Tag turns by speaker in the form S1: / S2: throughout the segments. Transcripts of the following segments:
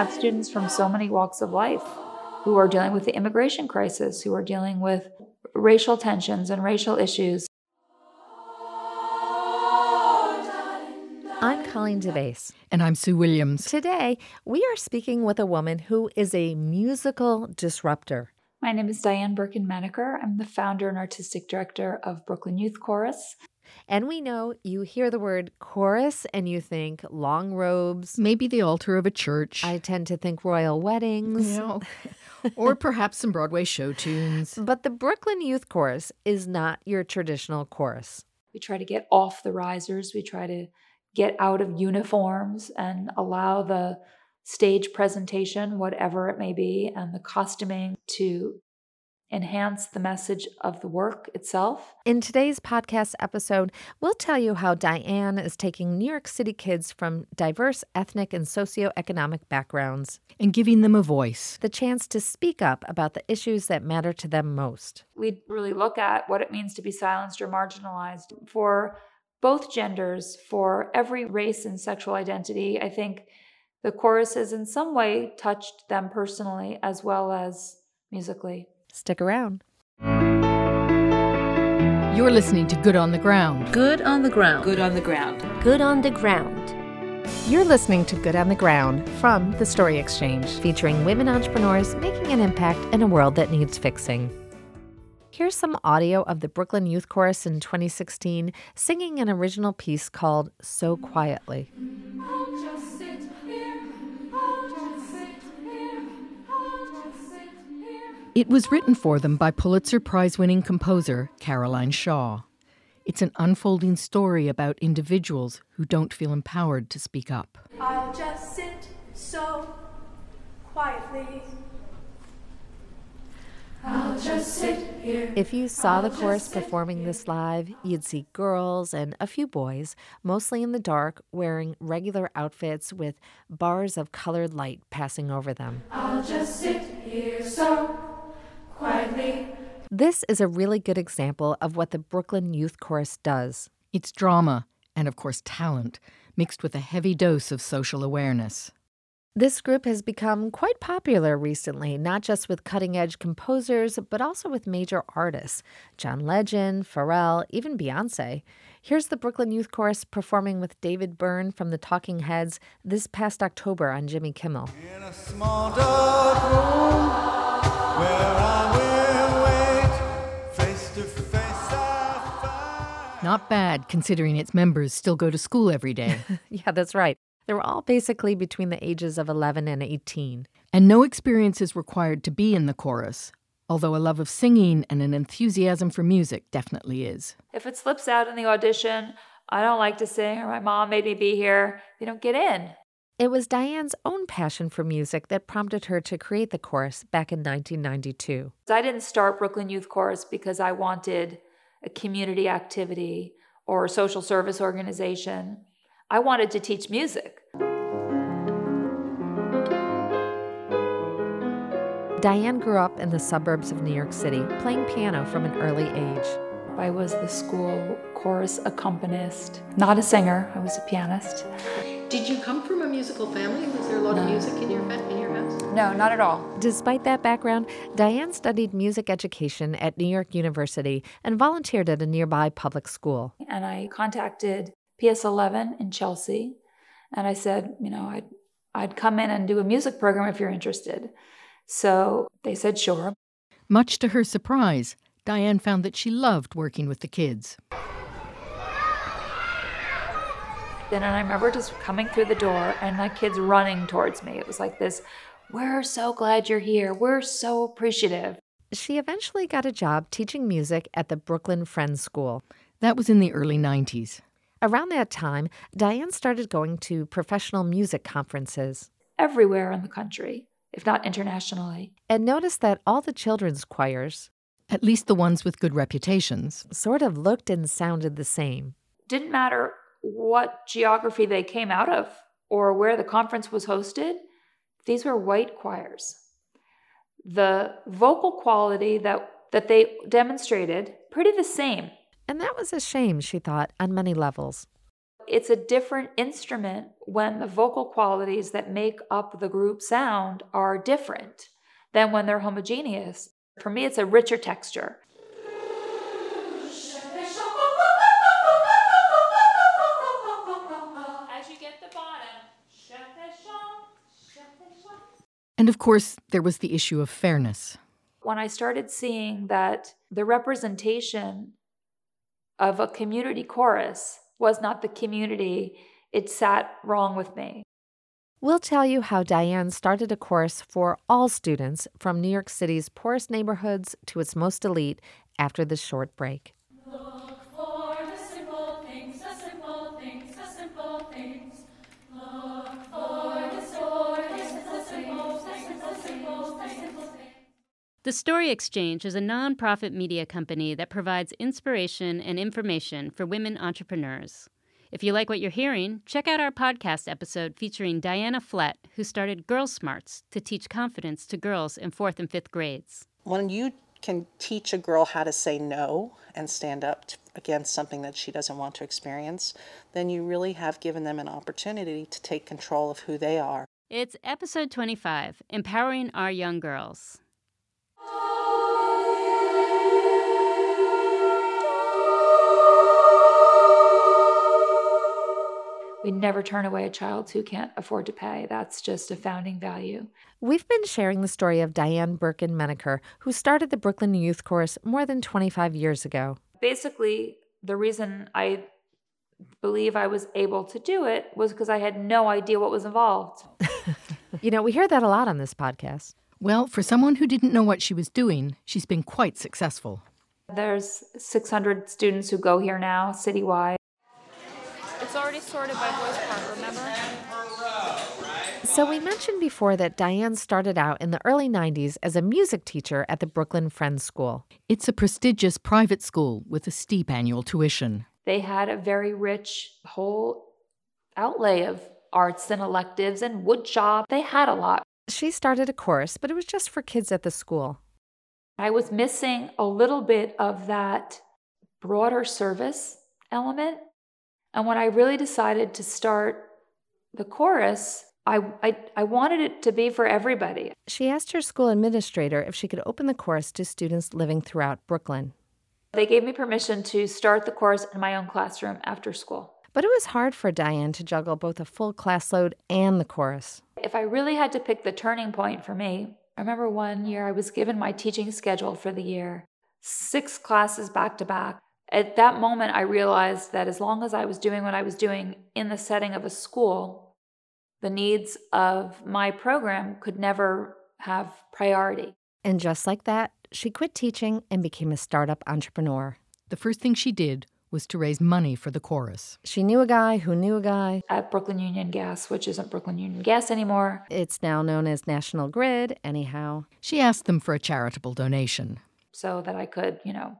S1: have students from so many walks of life who are dealing with the immigration crisis, who are dealing with racial tensions and racial issues.
S2: I'm Colleen DeBaise.
S3: And I'm Sue Williams.
S2: Today, we are speaking with a woman who is a musical disruptor.
S1: My name is Dianne Berkun Menaker. I'm the founder and artistic director of Brooklyn Youth Chorus.
S2: And we know you hear the word chorus and you think long robes.
S3: Maybe the altar of a church.
S2: I tend to think royal weddings.
S3: You know, or perhaps some Broadway show tunes.
S2: But the Brooklyn Youth Chorus is not your traditional chorus.
S1: We try to get off the risers. We try to get out of uniforms and allow the stage presentation, whatever it may be, and the costuming to enhance the message of the work itself.
S2: In today's podcast episode, we'll tell you how Dianne is taking New York City kids from diverse ethnic and socioeconomic backgrounds
S3: and giving them a voice,
S2: the chance to speak up about the issues that matter to them most.
S1: We really look at what it means to be silenced or marginalized for both genders, for every race and sexual identity. I think the chorus has in some way touched them personally as well as musically.
S2: Stick around.
S3: You're listening to Good on the Ground.
S4: Good on the Ground.
S5: Good on the Ground.
S6: Good on the Ground.
S2: You're listening to Good on the Ground from The Story Exchange, featuring women entrepreneurs making an impact in a world that needs fixing. Here's some audio of the Brooklyn Youth Chorus in 2016 singing an original piece called So Quietly.
S3: It was written for them by Pulitzer Prize winning composer Caroline Shaw. It's an unfolding story about individuals who don't feel empowered to speak up.
S7: I'll just sit so quietly. I'll just sit here.
S2: If you saw the chorus performing this live, you'd see girls and a few boys, mostly in the dark, wearing regular outfits with bars of colored light passing over them.
S7: I'll just sit here so quietly.
S2: This is a really good example of what the Brooklyn Youth Chorus does.
S3: It's drama and, of course, talent, mixed with a heavy dose of social awareness.
S2: This group has become quite popular recently, not just with cutting edge composers, but also with major artists John Legend, Pharrell, even Beyonce. Here's the Brooklyn Youth Chorus performing with David Byrne from the Talking Heads this past October on Jimmy Kimmel.
S3: Not bad, considering its members still go to school every day.
S2: yeah, that's right. They were all basically between the ages of 11 and 18.
S3: And no experience is required to be in the chorus, although a love of singing and an enthusiasm for music definitely is.
S1: If it slips out in the audition, I don't like to sing, or my mom made me be here, you don't get in.
S2: It was Dianne's own passion for music that prompted her to create the chorus back in 1992.
S1: I didn't start Brooklyn Youth Chorus because I wanted a community activity or a social service organization. I wanted to teach music.
S2: Dianne grew up in the suburbs of New York City, playing piano from an early age.
S1: I was the school chorus accompanist, not a singer, I was a pianist.
S4: Did you come from a musical family? Was there a lot no. of music in your, in your house?
S1: No, not at all.
S2: Despite that background, Dianne studied music education at New York University and volunteered at a nearby public school.
S1: And I contacted PS11 in Chelsea, and I said, you know, I'd, I'd come in and do a music program if you're interested. So they said, sure.
S3: Much to her surprise, Dianne found that she loved working with the kids.
S1: And I remember just coming through the door and my kids running towards me. It was like this, we're so glad you're here. We're so appreciative.
S2: She eventually got a job teaching music at the Brooklyn Friends School.
S3: That was in the early 90s.
S2: Around that time, Dianne started going to professional music conferences.
S1: Everywhere in the country, if not internationally.
S2: And noticed that all the children's choirs,
S3: at least the ones with good reputations,
S2: sort of looked and sounded the same.
S1: Didn't matter what geography they came out of or where the conference was hosted, these were white choirs. The vocal quality that, that they demonstrated, pretty the same.
S2: And that was a shame, she thought, on many levels.
S1: it's a different instrument when the vocal qualities that make up the group sound are different than when they're homogeneous. For me, it's a richer texture.
S5: As you get the bottom,
S3: And of course, there was the issue of fairness.
S1: When I started seeing that the representation of a community chorus was not the community, it sat wrong with me.
S2: We'll tell you how Dianne started a course for all students from New York City's poorest neighborhoods to its most elite after this short break.
S7: Look for the simple things, the simple things, the simple things. Look for the simple things, the simple things, the simple things.
S5: The Story Exchange is a nonprofit media company that provides inspiration and information for women entrepreneurs. If you like what you're hearing, check out our podcast episode featuring Diana Flett, who started Girl Smarts to teach confidence to girls in fourth and fifth grades.
S6: when you can teach a girl how to say no and stand up against something that she doesn't want to experience, then you really have given them an opportunity to take control of who they are.
S5: It's episode 25 Empowering Our Young Girls.
S1: We never turn away a child who can't afford to pay. That's just a founding value.
S2: We've been sharing the story of Dianne Berkun Menaker, who started the Brooklyn Youth Chorus more than 25 years ago.
S1: Basically, the reason I believe I was able to do it was because I had no idea what was involved.
S2: You know, we hear that a lot on this podcast.
S3: Well, for someone who didn't know what she was doing, she's been quite successful.
S1: There's 600 students who go here now citywide.
S8: It's already sorted by voice part, remember?
S2: So, we mentioned before that Dianne started out in the early 90s as a music teacher at the Brooklyn Friends School.
S3: It's a prestigious private school with a steep annual tuition.
S1: They had a very rich whole outlay of arts and electives and wood shop. They had a lot.
S2: She started a chorus, but it was just for kids at the school.
S1: I was missing a little bit of that broader service element. And when I really decided to start the chorus, I, I, I wanted it to be for everybody.
S2: She asked her school administrator if she could open the chorus to students living throughout Brooklyn.
S1: They gave me permission to start the chorus in my own classroom after school.
S2: But it was hard for Dianne to juggle both a full class load and the chorus.
S1: If I really had to pick the turning point for me, I remember one year I was given my teaching schedule for the year, six classes back to back. At that moment, I realized that as long as I was doing what I was doing in the setting of a school, the needs of my program could never have priority.
S2: And just like that, she quit teaching and became a startup entrepreneur.
S3: The first thing she did was to raise money for the chorus.
S2: She knew a guy who knew a guy.
S1: At Brooklyn Union Gas, which isn't Brooklyn Union Gas anymore,
S2: It's now known as National Grid, anyhow.
S3: She asked them for a charitable donation.
S1: so that I could, you know,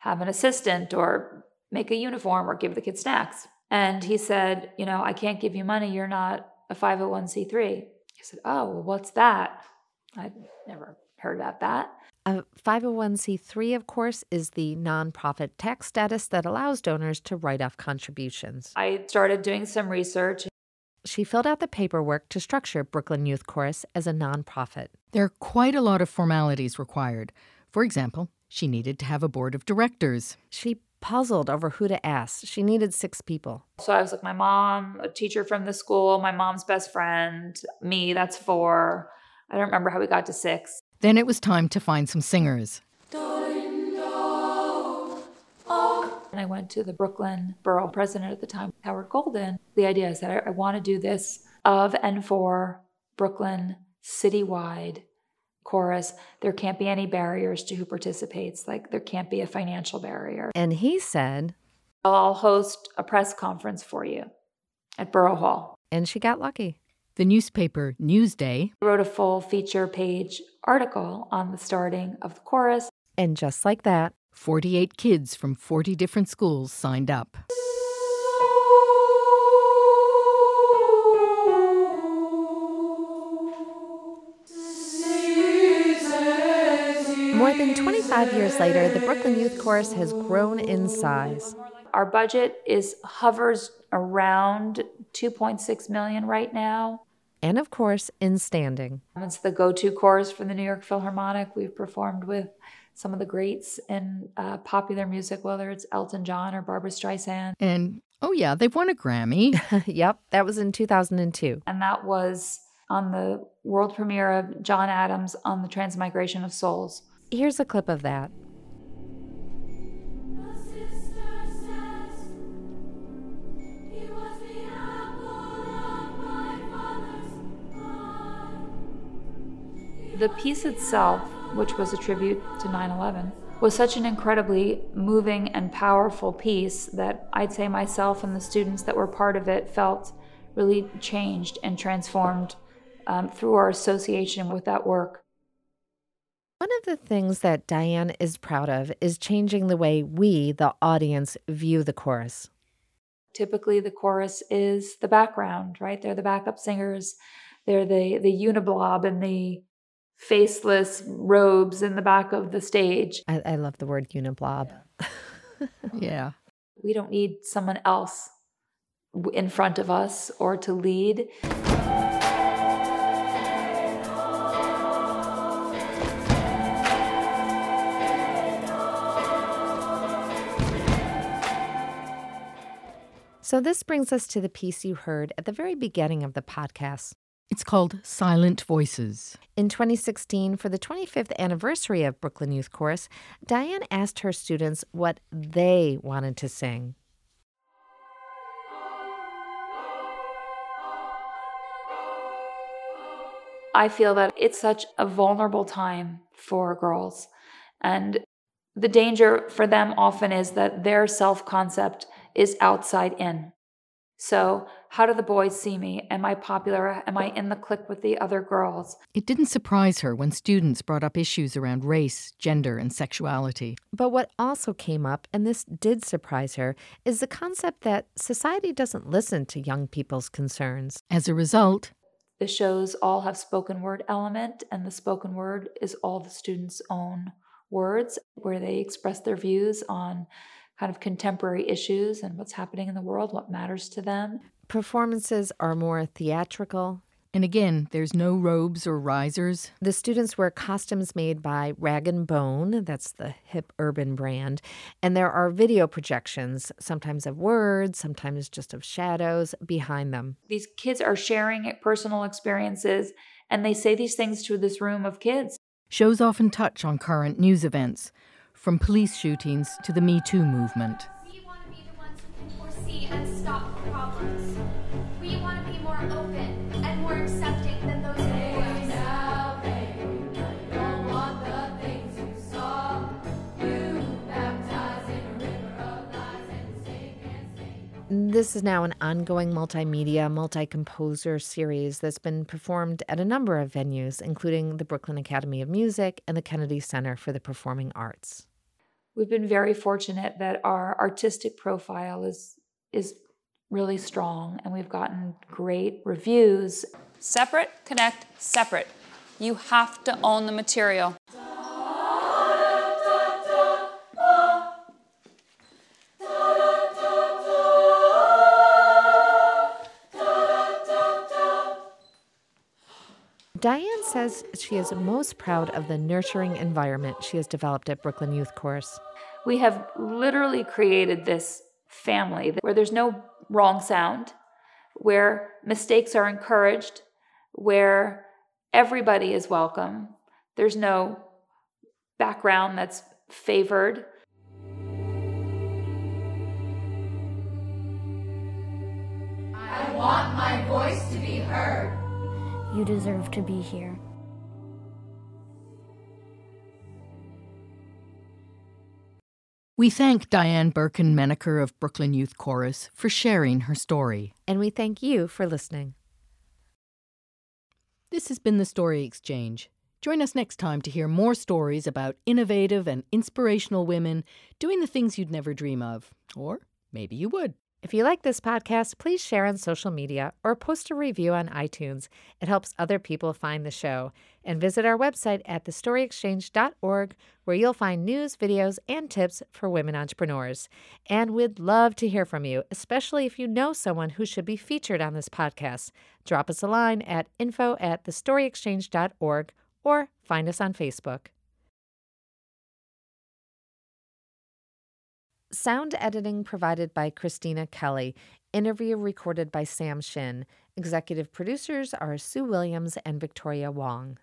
S1: have an assistant or make a uniform or give the kids snacks. And he said, You know, I can't give you money. You're not a 501c3. I said, Oh, well, what's that? I'd never heard about that.
S2: A 501c3, of course, is the nonprofit tax status that allows donors to write off contributions.
S1: I started doing some research.
S2: She filled out the paperwork to structure Brooklyn Youth Chorus as a nonprofit.
S3: There are quite a lot of formalities required. For example, she needed to have a board of directors.
S2: She puzzled over who to ask. She needed six people.
S1: So I was like, my mom, a teacher from the school, my mom's best friend, me, that's four. I don't remember how we got to six.
S3: Then it was time to find some singers.
S1: And I went to the Brooklyn borough president at the time, Howard Golden. The idea is that I, I want to do this of and for Brooklyn citywide chorus. There can't be any barriers to who participates. Like there can't be a financial barrier.
S2: And he said,
S1: I'll host a press conference for you at Borough Hall.
S2: and she got lucky.
S3: The newspaper Newsday
S1: wrote a full feature page article on the starting of the chorus.
S2: And just like that,
S3: 48 kids from 40 different schools signed up.
S2: Than 25 years later, the Brooklyn Youth Chorus has grown in size.
S1: Our budget is hovers around 2.6 million right now.
S2: And of course, in standing.
S1: It's the go to chorus for the New York Philharmonic. We've performed with some of the greats in uh, popular music, whether it's Elton John or Barbra Streisand.
S3: And oh, yeah, they've won a Grammy.
S2: yep, that was in 2002.
S1: And that was on the world premiere of John Adams on the Transmigration of Souls.
S2: Here's a clip of that.
S7: The sister says he was the apple of my father's eye.
S1: The piece itself, which was a tribute to 9 11, was such an incredibly moving and powerful piece that I'd say myself and the students that were part of it felt really changed and transformed um, through our association with that work.
S2: One of the things that Dianne is proud of is changing the way we, the audience, view the chorus.
S1: Typically, the chorus is the background, right? They're the backup singers, they're the, the uniblob and the faceless robes in the back of the stage.
S2: I, I love the word uniblob.
S3: yeah.
S1: We don't need someone else in front of us or to lead.
S2: So, this brings us to the piece you heard at the very beginning of the podcast.
S3: It's called Silent Voices.
S2: In 2016, for the 25th anniversary of Brooklyn Youth Chorus, Dianne asked her students what they wanted to sing.
S1: I feel that it's such a vulnerable time for girls. And the danger for them often is that their self concept is outside in. So, how do the boys see me? Am I popular? Am I in the clique with the other girls?
S3: It didn't surprise her when students brought up issues around race, gender, and sexuality.
S2: But what also came up, and this did surprise her, is the concept that society doesn't listen to young people's concerns.
S3: As a result,
S1: The shows all have spoken word element, and the spoken word is all the students' own words where they express their views on kind of contemporary issues and what's happening in the world, what matters to them.
S2: Performances are more theatrical.
S3: and again, there's no robes or risers.
S2: The students wear costumes made by Rag and Bone, that's the hip urban brand, and there are video projections, sometimes of words, sometimes just of shadows behind them.
S1: These kids are sharing personal experiences, and they say these things to this room of kids.
S3: Shows often touch on current news events, from police shootings to the Me Too movement.
S9: We want to be the ones who can foresee and stop problems. We want to be more open and more accepting than those boys.
S7: Now, babe, don't want the things you saw. You baptized in a river of lies and stay can't stay.
S2: This is now an ongoing multimedia, multi composer series that's been performed at a number of venues, including the Brooklyn Academy of Music and the Kennedy Center for the Performing Arts.
S1: We've been very fortunate that our artistic profile is is really strong and we've gotten great reviews.
S8: Separate, connect, separate. You have to own the material.
S2: Says she is most proud of the nurturing environment she has developed at Brooklyn Youth Chorus.
S1: We have literally created this family where there's no wrong sound, where mistakes are encouraged, where everybody is welcome. There's no background that's favored.
S7: I want my voice to be heard.
S10: You deserve to be here.
S3: We thank Dianne Berkun Menaker of Brooklyn Youth Chorus for sharing her story.
S2: And we thank you for listening.
S3: This has been the Story Exchange. Join us next time to hear more stories about innovative and inspirational women doing the things you'd never dream of. Or maybe you would.
S2: If you like this podcast, please share on social media or post a review on iTunes. It helps other people find the show. And visit our website at thestoryexchange.org, where you'll find news, videos, and tips for women entrepreneurs. And we'd love to hear from you, especially if you know someone who should be featured on this podcast. Drop us a line at info at thestoryexchange.org or find us on Facebook. Sound editing provided by Christina Kelly. Interview recorded by Sam Shin. Executive producers are Sue Williams and Victoria Wong.